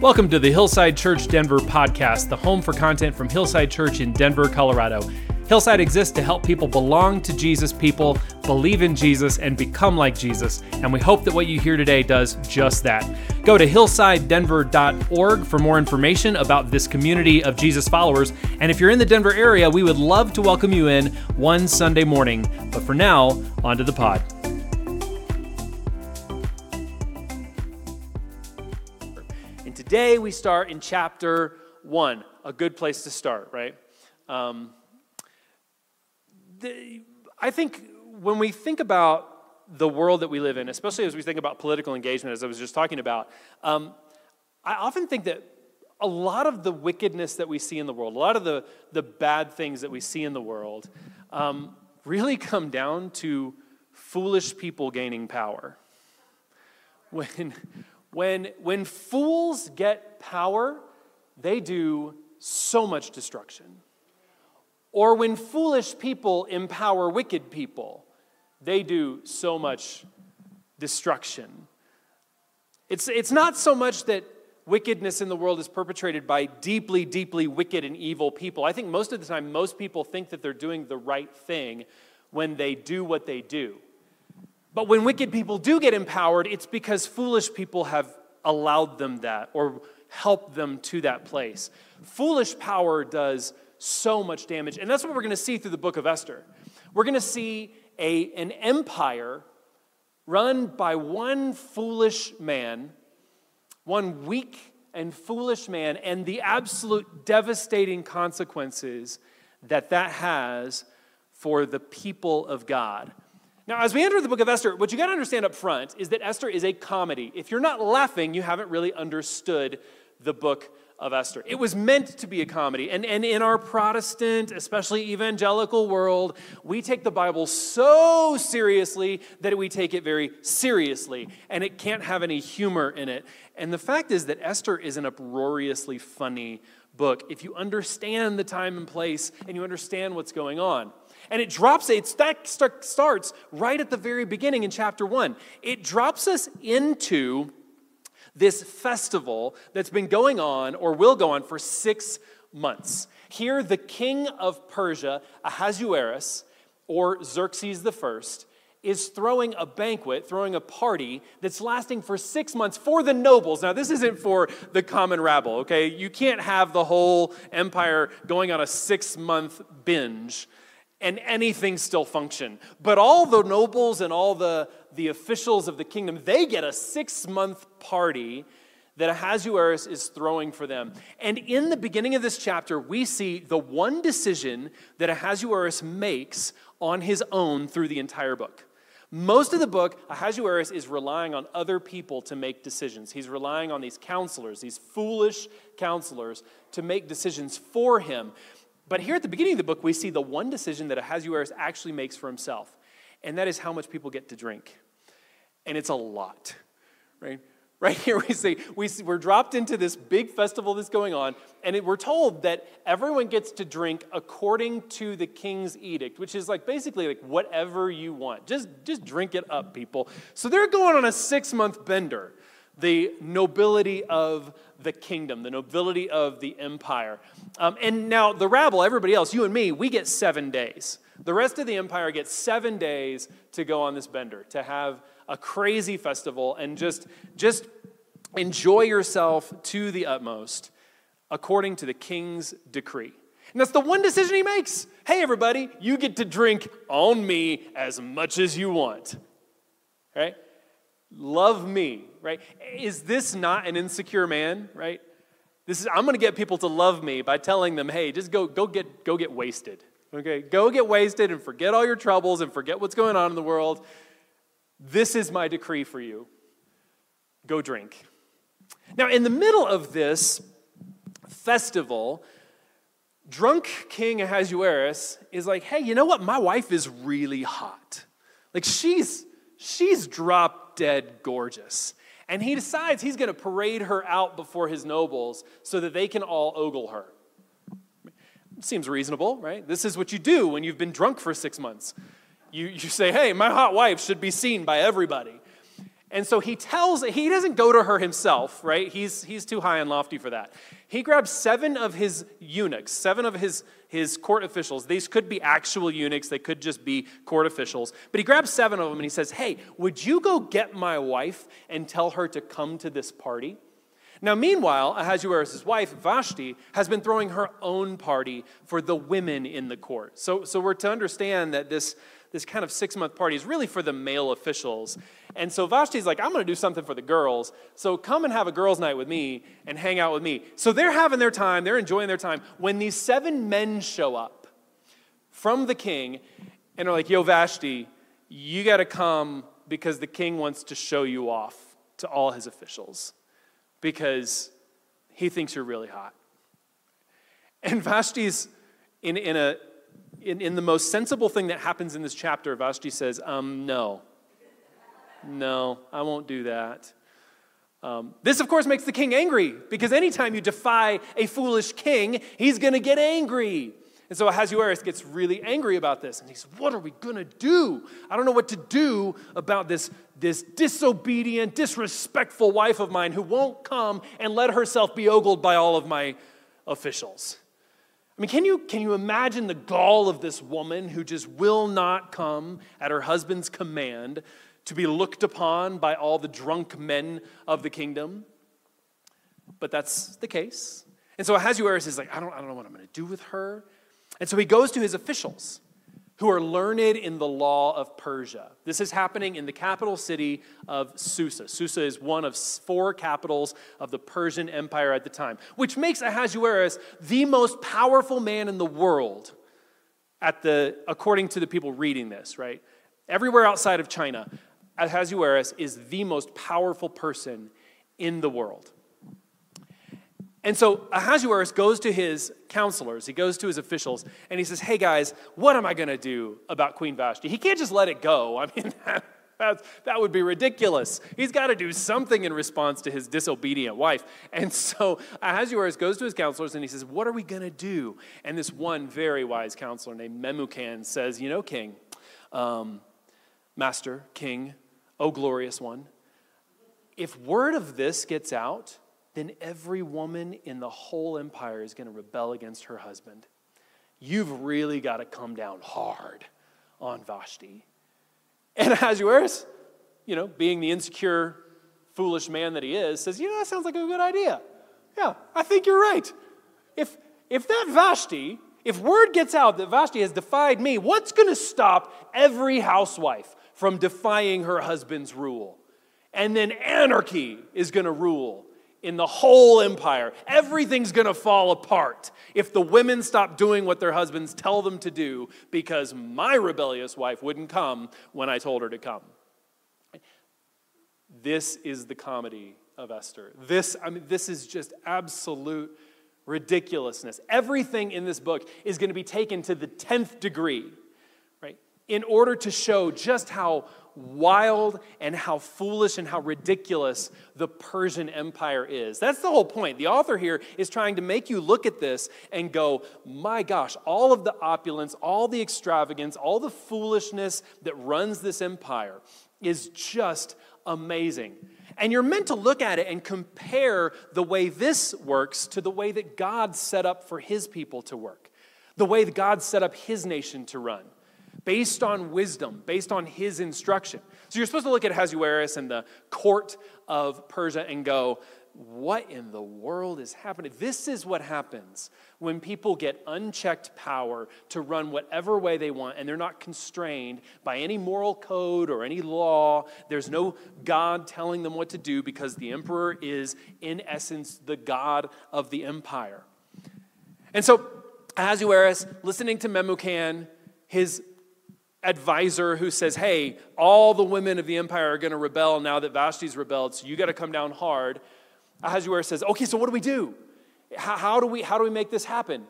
Welcome to the Hillside Church Denver podcast, the home for content from Hillside Church in Denver, Colorado. Hillside exists to help people belong to Jesus, people believe in Jesus, and become like Jesus. And we hope that what you hear today does just that. Go to hillsidedenver.org for more information about this community of Jesus followers. And if you're in the Denver area, we would love to welcome you in one Sunday morning. But for now, on to the pod. Today we start in chapter one, a good place to start, right? Um, the, I think when we think about the world that we live in, especially as we think about political engagement, as I was just talking about, um, I often think that a lot of the wickedness that we see in the world, a lot of the, the bad things that we see in the world, um, really come down to foolish people gaining power. When, when, when fools get power, they do so much destruction. Or when foolish people empower wicked people, they do so much destruction. It's, it's not so much that wickedness in the world is perpetrated by deeply, deeply wicked and evil people. I think most of the time, most people think that they're doing the right thing when they do what they do. But when wicked people do get empowered, it's because foolish people have allowed them that or helped them to that place. Foolish power does so much damage. And that's what we're going to see through the book of Esther. We're going to see a, an empire run by one foolish man, one weak and foolish man, and the absolute devastating consequences that that has for the people of God. Now, as we enter the book of Esther, what you got to understand up front is that Esther is a comedy. If you're not laughing, you haven't really understood the book of Esther. It was meant to be a comedy. And, and in our Protestant, especially evangelical world, we take the Bible so seriously that we take it very seriously. And it can't have any humor in it. And the fact is that Esther is an uproariously funny book if you understand the time and place and you understand what's going on. And it drops, it starts right at the very beginning in chapter one. It drops us into this festival that's been going on or will go on for six months. Here, the king of Persia, Ahasuerus, or Xerxes the First, is throwing a banquet, throwing a party that's lasting for six months for the nobles. Now, this isn't for the common rabble, okay? You can't have the whole empire going on a six month binge and anything still function. But all the nobles and all the, the officials of the kingdom, they get a six month party that Ahasuerus is throwing for them. And in the beginning of this chapter, we see the one decision that Ahasuerus makes on his own through the entire book. Most of the book, Ahasuerus is relying on other people to make decisions. He's relying on these counselors, these foolish counselors, to make decisions for him. But here at the beginning of the book, we see the one decision that Ahasuerus actually makes for himself, and that is how much people get to drink. And it's a lot, right? Right here, we see, we we're dropped into this big festival that's going on, and it, we're told that everyone gets to drink according to the king's edict, which is like basically like whatever you want. Just, just drink it up, people. So they're going on a six month bender, the nobility of the kingdom, the nobility of the empire. Um, and now the rabble, everybody else, you and me, we get seven days. The rest of the empire gets seven days to go on this bender, to have a crazy festival and just, just enjoy yourself to the utmost according to the king's decree. And that's the one decision he makes. Hey, everybody, you get to drink on me as much as you want. Right? Love me, right? Is this not an insecure man, right? This is I'm going to get people to love me by telling them, "Hey, just go go get go get wasted." Okay? Go get wasted and forget all your troubles and forget what's going on in the world. This is my decree for you. Go drink. Now, in the middle of this festival, drunk King Ahasuerus is like, "Hey, you know what? My wife is really hot. Like she's she's drop dead gorgeous. And he decides he's going to parade her out before his nobles so that they can all ogle her. Seems reasonable, right? This is what you do when you've been drunk for six months. You, you say, hey, my hot wife should be seen by everybody. And so he tells, he doesn't go to her himself, right? He's, he's too high and lofty for that. He grabs seven of his eunuchs, seven of his, his court officials. These could be actual eunuchs, they could just be court officials. But he grabs seven of them and he says, Hey, would you go get my wife and tell her to come to this party? Now, meanwhile, Ahasuerus' wife, Vashti, has been throwing her own party for the women in the court. So, so we're to understand that this, this kind of six month party is really for the male officials. And so Vashti's like, I'm going to do something for the girls. So come and have a girls' night with me and hang out with me. So they're having their time, they're enjoying their time. When these seven men show up from the king and are like, Yo, Vashti, you got to come because the king wants to show you off to all his officials because he thinks you're really hot. And Vashti's in, in a in, in the most sensible thing that happens in this chapter, Vashti says, um, no. No, I won't do that. Um, this, of course, makes the king angry because anytime you defy a foolish king, he's going to get angry. And so Ahasuerus gets really angry about this. And he says, What are we going to do? I don't know what to do about this, this disobedient, disrespectful wife of mine who won't come and let herself be ogled by all of my officials. I mean, can you, can you imagine the gall of this woman who just will not come at her husband's command to be looked upon by all the drunk men of the kingdom? But that's the case. And so Ahasuerus is like, I don't, I don't know what I'm going to do with her. And so he goes to his officials who are learned in the law of Persia. This is happening in the capital city of Susa. Susa is one of four capitals of the Persian Empire at the time, which makes Ahasuerus the most powerful man in the world at the according to the people reading this, right? Everywhere outside of China, Ahasuerus is the most powerful person in the world. And so Ahasuerus goes to his counselors, he goes to his officials, and he says, Hey guys, what am I going to do about Queen Vashti? He can't just let it go. I mean, that, that would be ridiculous. He's got to do something in response to his disobedient wife. And so Ahasuerus goes to his counselors and he says, What are we going to do? And this one very wise counselor named Memucan says, You know, king, um, master, king, oh glorious one, if word of this gets out, then every woman in the whole empire is going to rebel against her husband. You've really got to come down hard on Vashti. And Ahasuerus, you know, being the insecure, foolish man that he is, says, You know, that sounds like a good idea. Yeah, I think you're right. If, if that Vashti, if word gets out that Vashti has defied me, what's going to stop every housewife from defying her husband's rule? And then anarchy is going to rule in the whole empire. Everything's going to fall apart if the women stop doing what their husbands tell them to do because my rebellious wife wouldn't come when I told her to come. This is the comedy of Esther. This, I mean, this is just absolute ridiculousness. Everything in this book is going to be taken to the 10th degree? In order to show just how wild and how foolish and how ridiculous the Persian Empire is. That's the whole point. The author here is trying to make you look at this and go, my gosh, all of the opulence, all the extravagance, all the foolishness that runs this empire is just amazing. And you're meant to look at it and compare the way this works to the way that God set up for his people to work, the way that God set up his nation to run based on wisdom, based on his instruction. So you're supposed to look at Ahasuerus and the court of Persia and go, what in the world is happening? This is what happens when people get unchecked power to run whatever way they want and they're not constrained by any moral code or any law. There's no God telling them what to do because the emperor is, in essence, the God of the empire. And so, Ahasuerus, listening to Memucan, his advisor who says, hey, all the women of the empire are going to rebel now that Vashti's rebelled, so you got to come down hard. Ahasuerus says, okay, so what do we do? How, how, do we, how do we make this happen?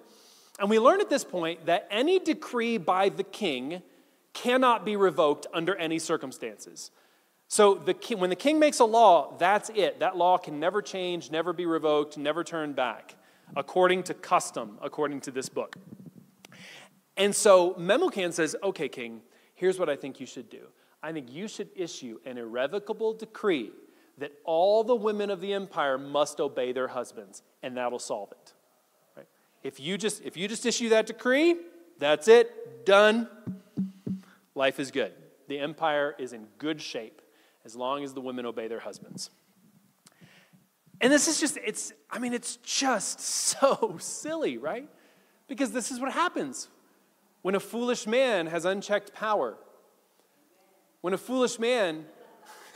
And we learn at this point that any decree by the king cannot be revoked under any circumstances. So the king, when the king makes a law, that's it. That law can never change, never be revoked, never turn back, according to custom, according to this book. And so Memucan says, okay, king, Here's what I think you should do I think you should issue an irrevocable decree that all the women of the empire must obey their husbands, and that'll solve it. Right? If you just if you just issue that decree, that's it, done. Life is good. The empire is in good shape as long as the women obey their husbands. And this is just, it's, I mean, it's just so silly, right? Because this is what happens when a foolish man has unchecked power. When a foolish man,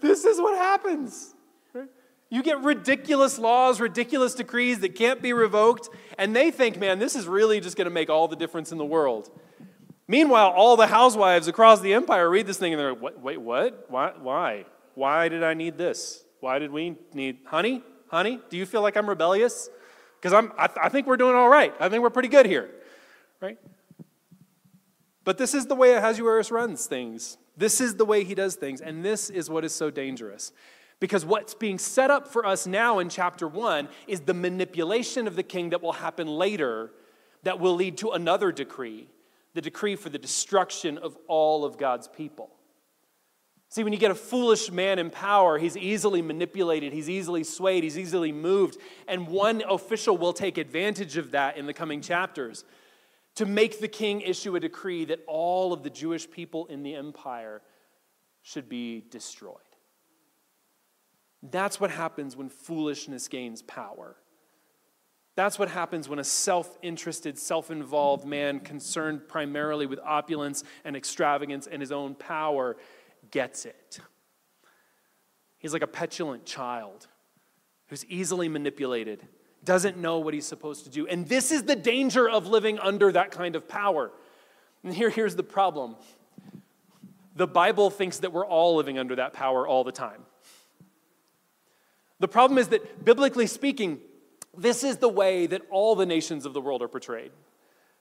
this is what happens. You get ridiculous laws, ridiculous decrees that can't be revoked, and they think, man, this is really just going to make all the difference in the world. Meanwhile, all the housewives across the empire read this thing and they're like, wait, what? Why? Why? Why did I need this? Why did we need, honey? Honey, do you feel like I'm rebellious? Because I'm, I, th- I think we're doing all right. I think we're pretty good here, right? But this is the way Ahasuerus runs things. This is the way he does things. And this is what is so dangerous. Because what's being set up for us now in chapter one is the manipulation of the king that will happen later that will lead to another decree the decree for the destruction of all of God's people. See, when you get a foolish man in power, he's easily manipulated, he's easily swayed, he's easily moved. And one official will take advantage of that in the coming chapters to make the king issue a decree that all of the Jewish people in the empire should be destroyed. That's what happens when foolishness gains power. That's what happens when a self interested, self involved man concerned primarily with opulence and extravagance and his own power gets it. He's like a petulant child who's easily manipulated, doesn't know what he's supposed to do. And this is the danger of living under that kind of power. And here, here's the problem the Bible thinks that we're all living under that power all the time. The problem is that, biblically speaking, this is the way that all the nations of the world are portrayed.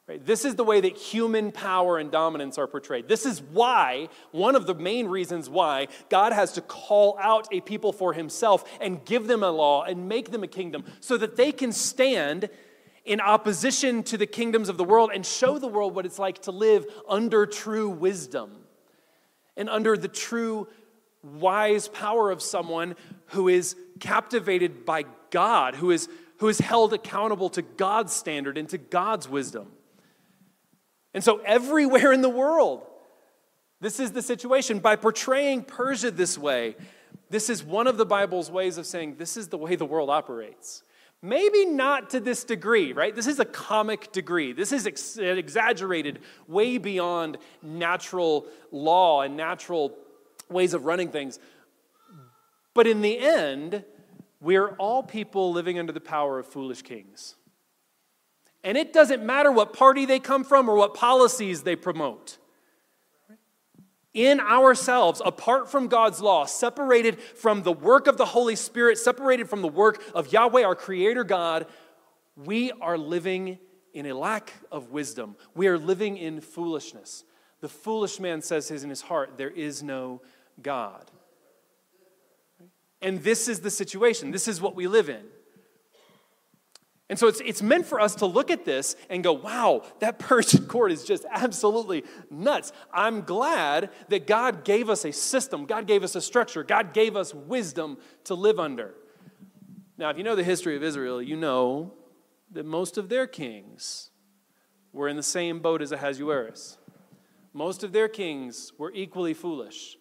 Right? This is the way that human power and dominance are portrayed. This is why, one of the main reasons why, God has to call out a people for himself and give them a law and make them a kingdom so that they can stand in opposition to the kingdoms of the world and show the world what it's like to live under true wisdom and under the true wise power of someone who is captivated by God, who is who is held accountable to God's standard and to God's wisdom. And so, everywhere in the world, this is the situation. By portraying Persia this way, this is one of the Bible's ways of saying this is the way the world operates. Maybe not to this degree, right? This is a comic degree. This is ex- exaggerated way beyond natural law and natural ways of running things. But in the end, we are all people living under the power of foolish kings. And it doesn't matter what party they come from or what policies they promote. In ourselves, apart from God's law, separated from the work of the Holy Spirit, separated from the work of Yahweh, our Creator God, we are living in a lack of wisdom. We are living in foolishness. The foolish man says in his heart, There is no God. And this is the situation. This is what we live in. And so it's, it's meant for us to look at this and go, wow, that Persian court is just absolutely nuts. I'm glad that God gave us a system, God gave us a structure, God gave us wisdom to live under. Now, if you know the history of Israel, you know that most of their kings were in the same boat as Ahasuerus. Most of their kings were equally foolish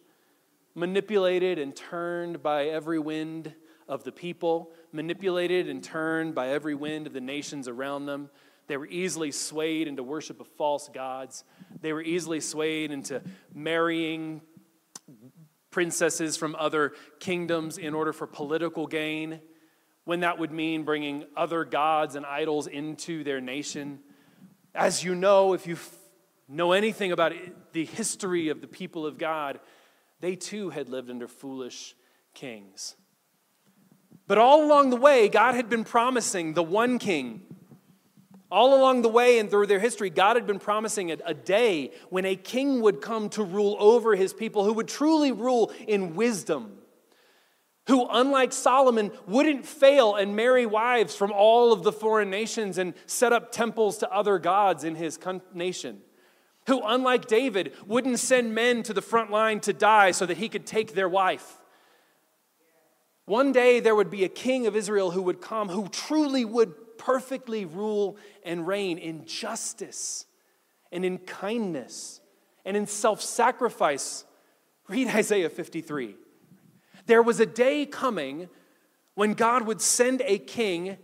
manipulated and turned by every wind of the people, manipulated and turned by every wind of the nations around them. They were easily swayed into worship of false gods. They were easily swayed into marrying princesses from other kingdoms in order for political gain, when that would mean bringing other gods and idols into their nation. As you know, if you know anything about the history of the people of God, they too had lived under foolish kings. But all along the way, God had been promising the one king. All along the way and through their history, God had been promising a, a, day when a king would come to rule over his people, who would truly rule in wisdom, who, unlike Solomon, wouldn't fail and marry wives from all of the foreign nations and set up temples to other gods in his nation, who, unlike David, wouldn't send men to the front line to die so that he could take their wife. One day there would be a king of Israel who would come, who truly would perfectly rule and reign in justice and in kindness and in self sacrifice. Read Isaiah 53. There was a day coming when God would send a king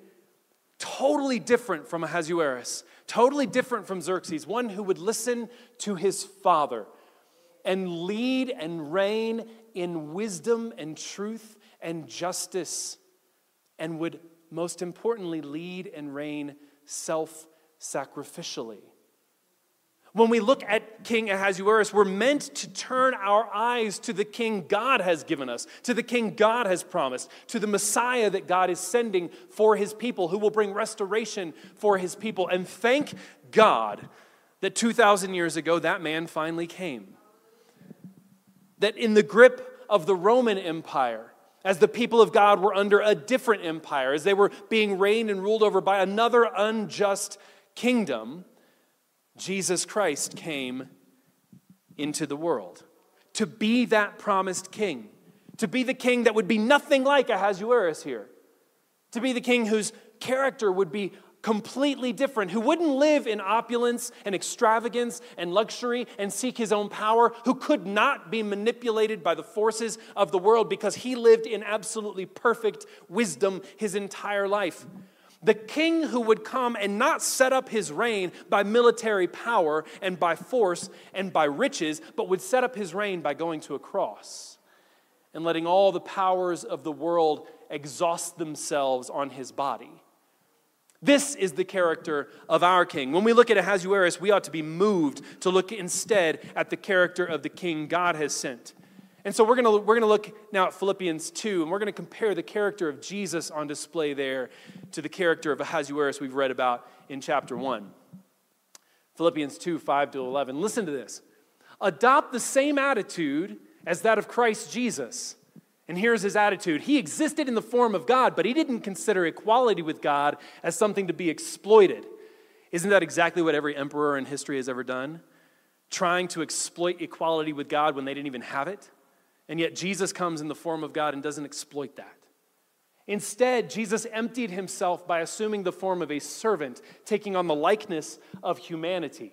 totally different from Ahasuerus, totally different from Xerxes, one who would listen to his father and lead and reign in wisdom and truth and justice, and would most importantly lead and reign self sacrificially. When we look at King Ahasuerus, we're meant to turn our eyes to the king God has given us, to the king God has promised, to the Messiah that God is sending for his people, who will bring restoration for his people. And thank God that 2,000 years ago, that man finally came. That in the grip of the Roman Empire, as the people of God were under a different empire, as they were being reigned and ruled over by another unjust kingdom, Jesus Christ came into the world. To be that promised king, to be the king that would be nothing like Ahasuerus here, to be the king whose character would be completely different, who wouldn't live in opulence and extravagance and luxury and seek his own power, who could not be manipulated by the forces of the world because he lived in absolutely perfect wisdom his entire life. The king who would come and not set up his reign by military power and by force and by riches, but would set up his reign by going to a cross and letting all the powers of the world exhaust themselves on his body. This is the character of our king. When we look at Ahasuerus, we ought to be moved to look instead at the character of the king God has sent. And so we're going to we're to look now at Philippians 2, and we're going to compare the character of Jesus on display there to the character of Ahasuerus we've read about in chapter 1. Philippians 2, 5 to 11. Listen to this. Adopt the same attitude as that of Christ Jesus. And here's his attitude He existed in the form of God, but he didn't consider equality with God as something to be exploited. Isn't that exactly what every emperor in history has ever done? Trying to exploit equality with God when they didn't even have it? And yet Jesus comes in the form of God and doesn't exploit that. Instead, Jesus emptied himself by assuming the form of a servant, taking on the likeness of humanity.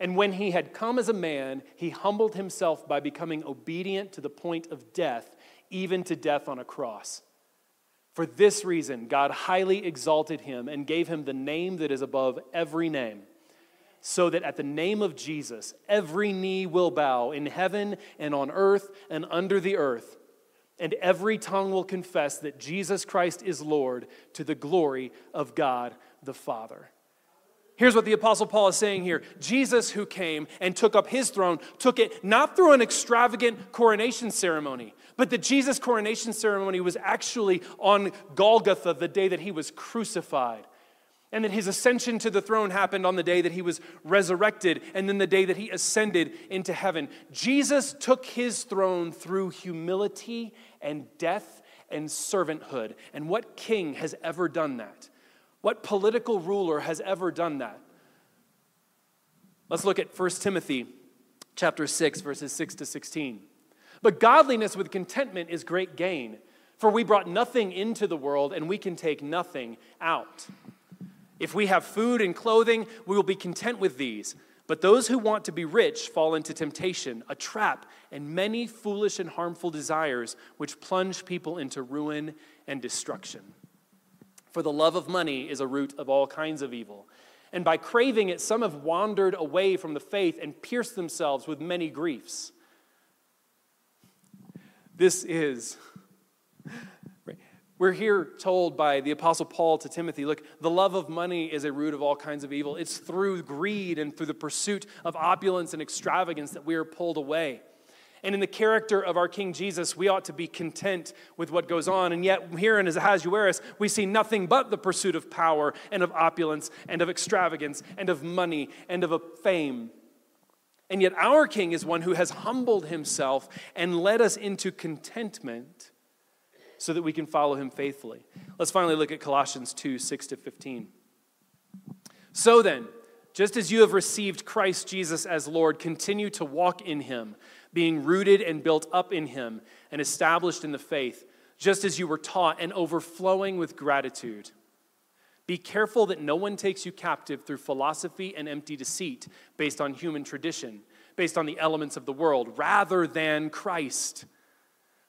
And when he had come as a man, he humbled himself by becoming obedient to the point of death, even to death on a cross. For this reason, God highly exalted him and gave him the name that is above every name so that at the name of Jesus, every knee will bow in heaven and on earth and under the earth, and every tongue will confess that Jesus Christ is Lord to the glory of God the Father. Here's what the Apostle Paul is saying here Jesus, who came and took up his throne, took it not through an extravagant coronation ceremony, but the Jesus coronation ceremony was actually on Golgotha the day that he was crucified and that his ascension to the throne happened on the day that he was resurrected and then the day that he ascended into heaven. Jesus took his throne through humility and death and servanthood. And what king has ever done that? What political ruler has ever done that? Let's look at 1 Timothy chapter 6 verses 6 to 16. But godliness with contentment is great gain, for we brought nothing into the world and we can take nothing out. If we have food and clothing, we will be content with these. But those who want to be rich fall into temptation, a trap, and many foolish and harmful desires which plunge people into ruin and destruction. For the love of money is a root of all kinds of evil. And by craving it, some have wandered away from the faith and pierced themselves with many griefs. This is we're here told by the Apostle Paul to Timothy look, the love of money is a root of all kinds of evil. It's through greed and through the pursuit of opulence and extravagance that we are pulled away. And in the character of our King Jesus, we ought to be content with what goes on. And yet, here in Ahasuerus, we see nothing but the pursuit of power and of opulence and of extravagance and of money and of fame. And yet, our King is one who has humbled himself and led us into contentment so that we can follow him faithfully. Let's finally look at Colossians 2 6 to 15. So then, just as you have received Christ Jesus as Lord, continue to walk in him, being rooted and built up in him and established in the faith, just as you were taught and overflowing with gratitude. Be careful that no one takes you captive through philosophy and empty deceit based on human tradition, based on the elements of the world, rather than Christ.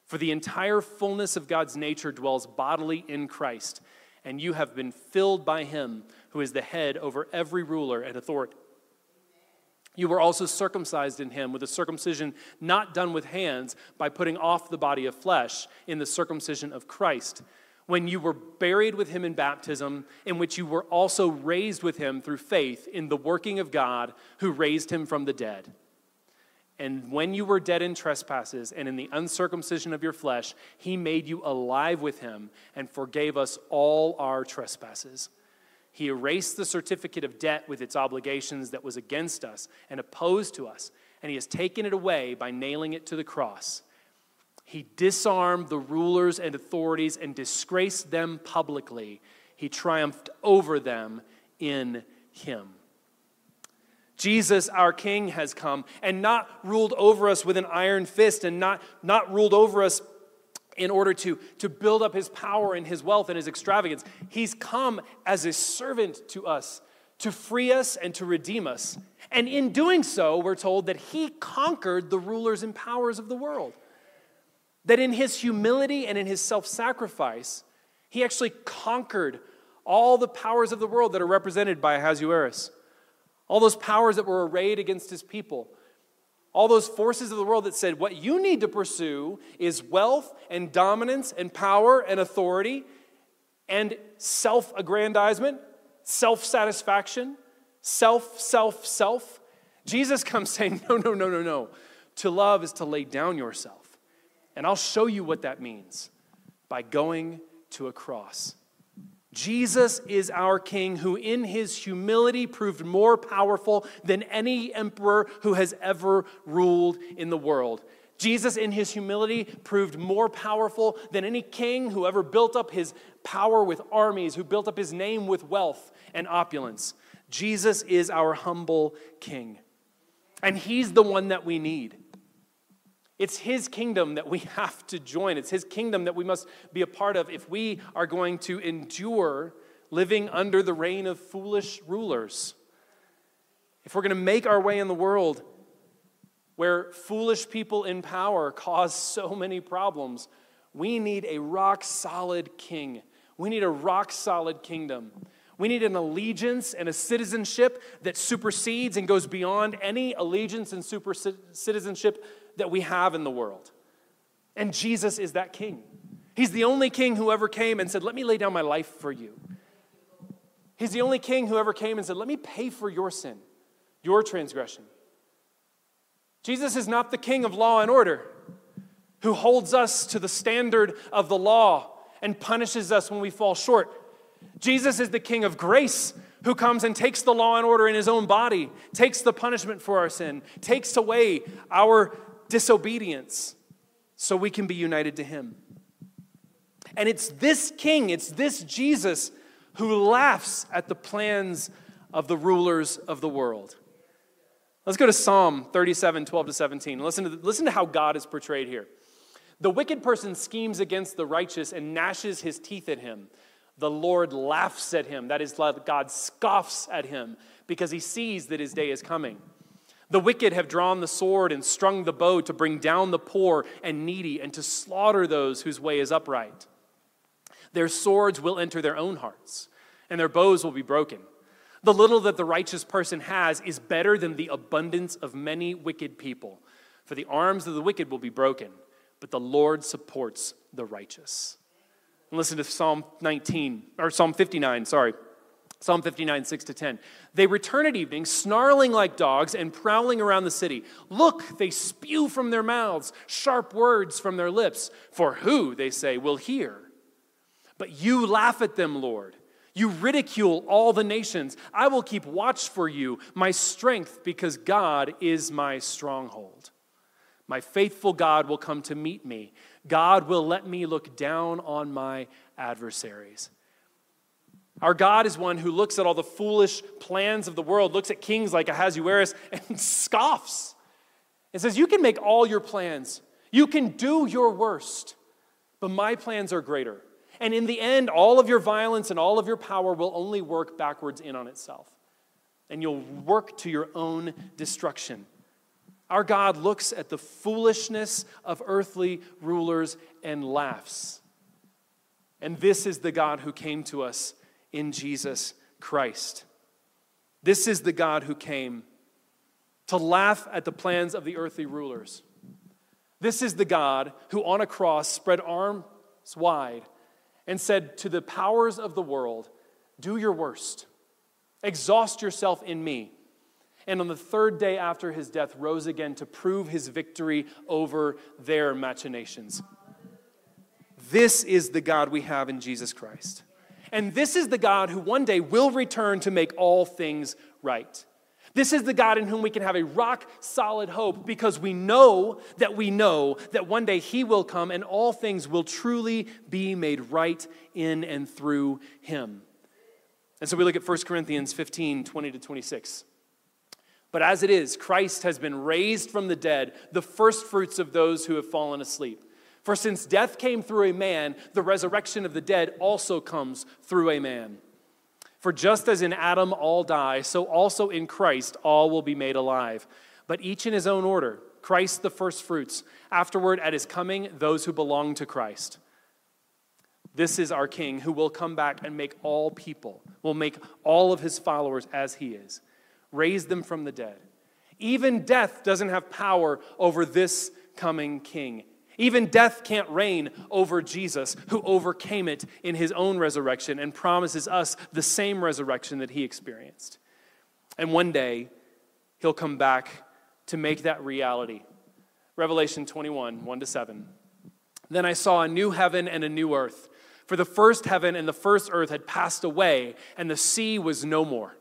For the entire fullness of God's nature dwells bodily in Christ, and you have been filled by him who is the head over every ruler and authority. You were also circumcised in him with a circumcision not done with hands by putting off the body of flesh in the circumcision of Christ. When you were buried with him in baptism, in which you were also raised with him through faith in the working of God who raised him from the dead. And when you were dead in trespasses and in the uncircumcision of your flesh, he made you alive with him and forgave us all our trespasses he erased the certificate of debt with its obligations that was against us and opposed to us, and he has taken it away by nailing it to the cross. He disarmed the rulers and authorities and disgraced them publicly. He triumphed over them in him. Jesus, our King, has come and not ruled over us with an iron fist and not, not ruled over us in order to, to build up his power and his wealth and his extravagance. He's come as a servant to us to free us and to redeem us. And in doing so, we're told that he conquered the rulers and powers of the world. That in his humility and in his self sacrifice, he actually conquered all the powers of the world that are represented by Ahasuerus. All those powers that were arrayed against his people all those forces of the world that said what you need to pursue is wealth and dominance and power and authority and self aggrandizement, self satisfaction, self, self, self. Jesus comes saying, No, no, no, no, no. To love is to lay down yourself. And I'll show you what that means by going to a cross. Jesus is our king who, in his humility, proved more powerful than any emperor who has ever ruled in the world. Jesus, in his humility, proved more powerful than any king who ever built up his power with armies, who built up his name with wealth and opulence. Jesus is our humble king. And he's the one that we need. It's His kingdom that we have to join. It's His kingdom that we must be a part of if we are going to endure living under the reign of foolish rulers. If we're going to make our way in the world where foolish people in power cause so many problems, we need a rock solid king. We need a rock solid kingdom. We need an allegiance and a citizenship that supersedes and goes beyond any allegiance and super citizenship that we have in the world. And Jesus is that king. He's the only king who ever came and said, Let me lay down my life for you. He's the only king who ever came and said, Let me pay for your sin, your transgression. Jesus is not the king of law and order who holds us to the standard of the law and punishes us when we fall short. Jesus is the king of grace who comes and takes the law and order in his own body, takes the punishment for our sin, takes away our disobedience so we can be united to him. And it's this king, it's this Jesus who laughs at the plans of the rulers of the world. Let's go to Psalm 37, 12 to 17. Listen to, listen to how God is portrayed here. The wicked person schemes against the righteous and gnashes his teeth at him. The Lord laughs at him. That is, God scoffs at him because he sees that his day is coming. The wicked have drawn the sword and strung the bow to bring down the poor and needy and to slaughter those whose way is upright. Their swords will enter their own hearts, and their bows will be broken. The little that the righteous person has is better than the abundance of many wicked people. For the arms of the wicked will be broken, but the Lord supports the righteous. And listen to Psalm 19, or Psalm 59, sorry. Psalm 59, 6 to 10. They return at evening, snarling like dogs and prowling around the city. Look, they spew from their mouths, sharp words from their lips. For who, they say, will hear? But you laugh at them, Lord. You ridicule all the nations. I will keep watch for you, my strength, because God is my stronghold. My faithful God will come to meet me. God will let me look down on my adversaries. Our God is one who looks at all the foolish plans of the world, looks at kings like Ahasuerus, and scoffs and says, You can make all your plans, you can do your worst, but my plans are greater. And in the end, all of your violence and all of your power will only work backwards in on itself. And you'll work to your own destruction. Our God looks at the foolishness of earthly rulers and laughs. And this is the God who came to us in Jesus Christ. This is the God who came to laugh at the plans of the earthly rulers. This is the God who on a cross spread arms wide and said to the powers of the world, Do your worst, exhaust yourself in me. And on the third day after his death, rose again to prove his victory over their machinations. This is the God we have in Jesus Christ. And this is the God who one day will return to make all things right. This is the God in whom we can have a rock solid hope because we know that we know that one day He will come and all things will truly be made right in and through Him. And so we look at 1 Corinthians 15 20 to 26. But as it is, Christ has been raised from the dead, the first fruits of those who have fallen asleep. For since death came through a man, the resurrection of the dead also comes through a man. For just as in Adam all die, so also in Christ all will be made alive, but each in his own order. Christ the firstfruits, afterward at his coming, those who belong to Christ. This is our King who will come back and make all people, will make all of his followers as he is, raise them from the dead. Even death doesn't have power over this coming King. Even death can't reign over Jesus, who overcame it in his own resurrection and promises us the same resurrection that he experienced. And one day, he'll come back to make that reality. Revelation 21, 1 to 7. Then I saw a new heaven and a new earth, for the first heaven and the first earth had passed away, and the sea was no more.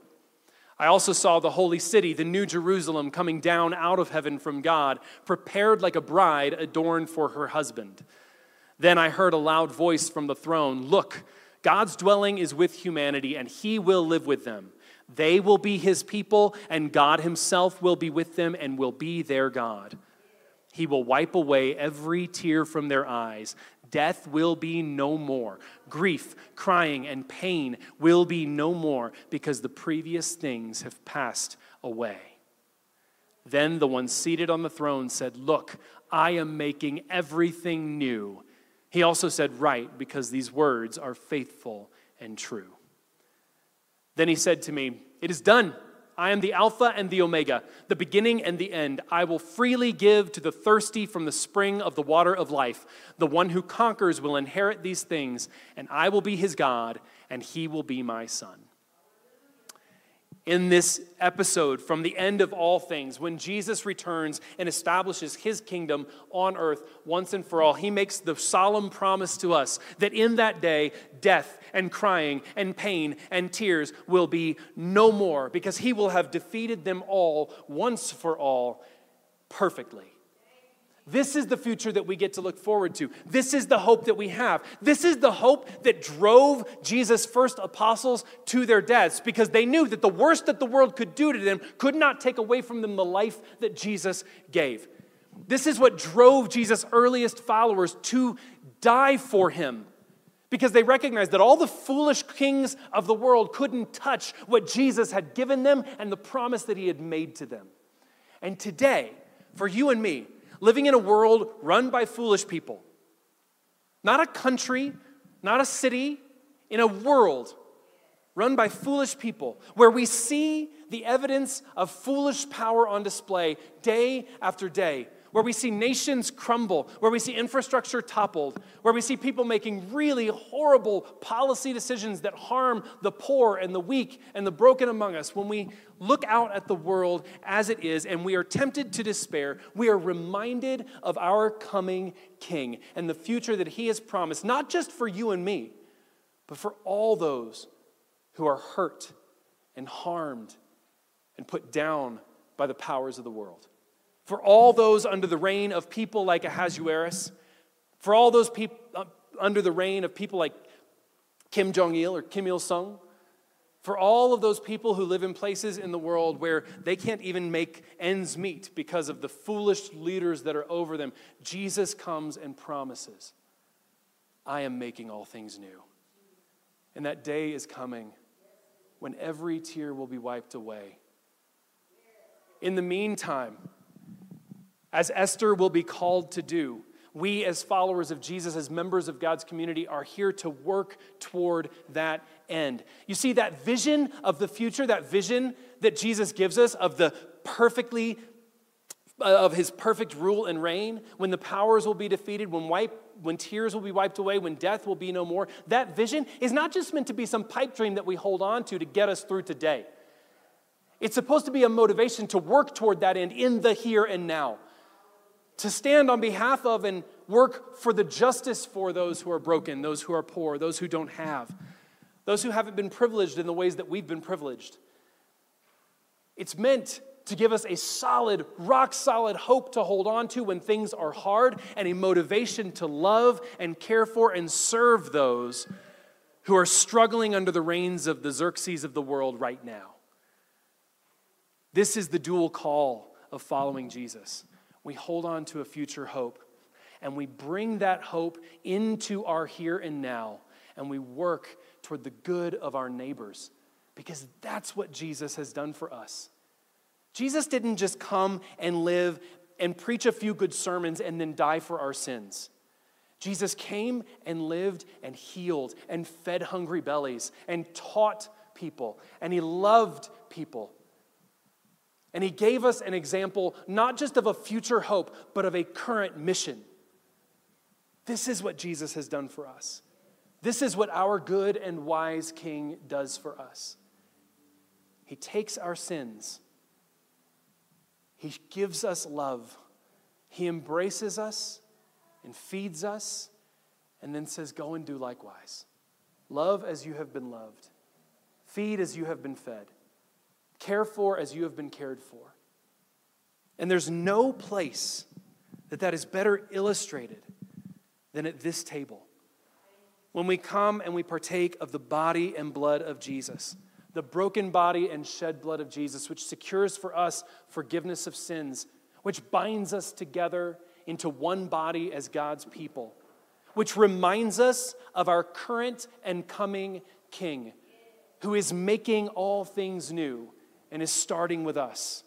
I also saw the holy city, the new Jerusalem, coming down out of heaven from God, prepared like a bride adorned for her husband. Then I heard a loud voice from the throne Look, God's dwelling is with humanity, and he will live with them. They will be his people, and God himself will be with them and will be their God. He will wipe away every tear from their eyes. Death will be no more. Grief, crying, and pain will be no more because the previous things have passed away. Then the one seated on the throne said, Look, I am making everything new. He also said, Right, because these words are faithful and true. Then he said to me, It is done. I am the Alpha and the Omega, the beginning and the end. I will freely give to the thirsty from the spring of the water of life. The one who conquers will inherit these things, and I will be his God, and he will be my son in this episode from the end of all things, when Jesus returns and establishes his kingdom on earth once and for all, he makes the solemn promise to us that in that day, death and crying and pain and tears will be no more because he will have defeated them all once for all perfectly. This is the future that we get to look forward to. This is the hope that we have. This is the hope that drove Jesus' first apostles to their deaths because they knew that the worst that the world could do to them could not take away from them the life that Jesus gave. This is what drove Jesus' earliest followers to die for him because they recognized that all the foolish kings of the world couldn't touch what Jesus had given them and the promise that he had made to them. And today, for you and me, living in a world run by foolish people. Not a country, not a city, in a world run by foolish people where we see the evidence of foolish power on display day after day where we see nations crumble, where we see infrastructure toppled, where we see people making really horrible policy decisions that harm the poor and the weak and the broken among us, when we look out at the world as it is and we are tempted to despair, we are reminded of our coming King and the future that He has promised, not just for you and me, but for all those who are hurt and harmed and put down by the powers of the world for all those under the reign of people like Ahasuerus, For all those people uh, under the reign of people like Kim Jong il or Kim Il sung, for all of those people who live in places in the world where they can't even make ends meet because of the foolish leaders that are over them, Jesus comes and promises, I am making all things new. And that day is coming when every tear will be wiped away. In the meantime, as Esther will be called to do, we, as followers of Jesus, as members of God's community, are here to work toward that end. You see, that vision of the future, that vision that Jesus gives us of the perfectly uh, of his perfect rule and reign, when the powers will be defeated, when, wipe, when tears will be wiped away, when death will be no more, that vision is not just meant to be some pipe dream that we hold on to to get us through today. It's supposed to be a motivation to work toward that end in the here and now to stand on behalf of and work for the justice for those who are broken, those who are poor, those who don't have, those who haven't been privileged in the ways that we've been privileged. It's meant to give us a solid, rock solid hope to hold on to when things are hard and a motivation to love and care for and serve those who are struggling under the reins of the Xerxes of the world right now. This is the dual call of following Jesus we hold on to a future hope. And we bring that hope into our here and now. And we work toward the good of our neighbors because that's what Jesus has done for us. Jesus didn't just come and live and preach a few good sermons and then die for our sins. Jesus came and lived and healed and fed hungry bellies and taught people and he loved people and he gave us an example not just of a future hope, but of a current mission. This is what Jesus has done for us. This is what our good and wise King does for us. He takes our sins, He gives us love, He embraces us and feeds us, and then says, Go and do likewise. Love as you have been loved, feed as you have been fed. Care for as you have been cared for. And there's no place that that is better illustrated than at this table. When we come and we partake of the body and blood of Jesus, the broken body and shed blood of Jesus, which secures for us forgiveness of sins, which binds us together into one body as God's people, which reminds us of our current and coming King, who is making all things new and is starting with us.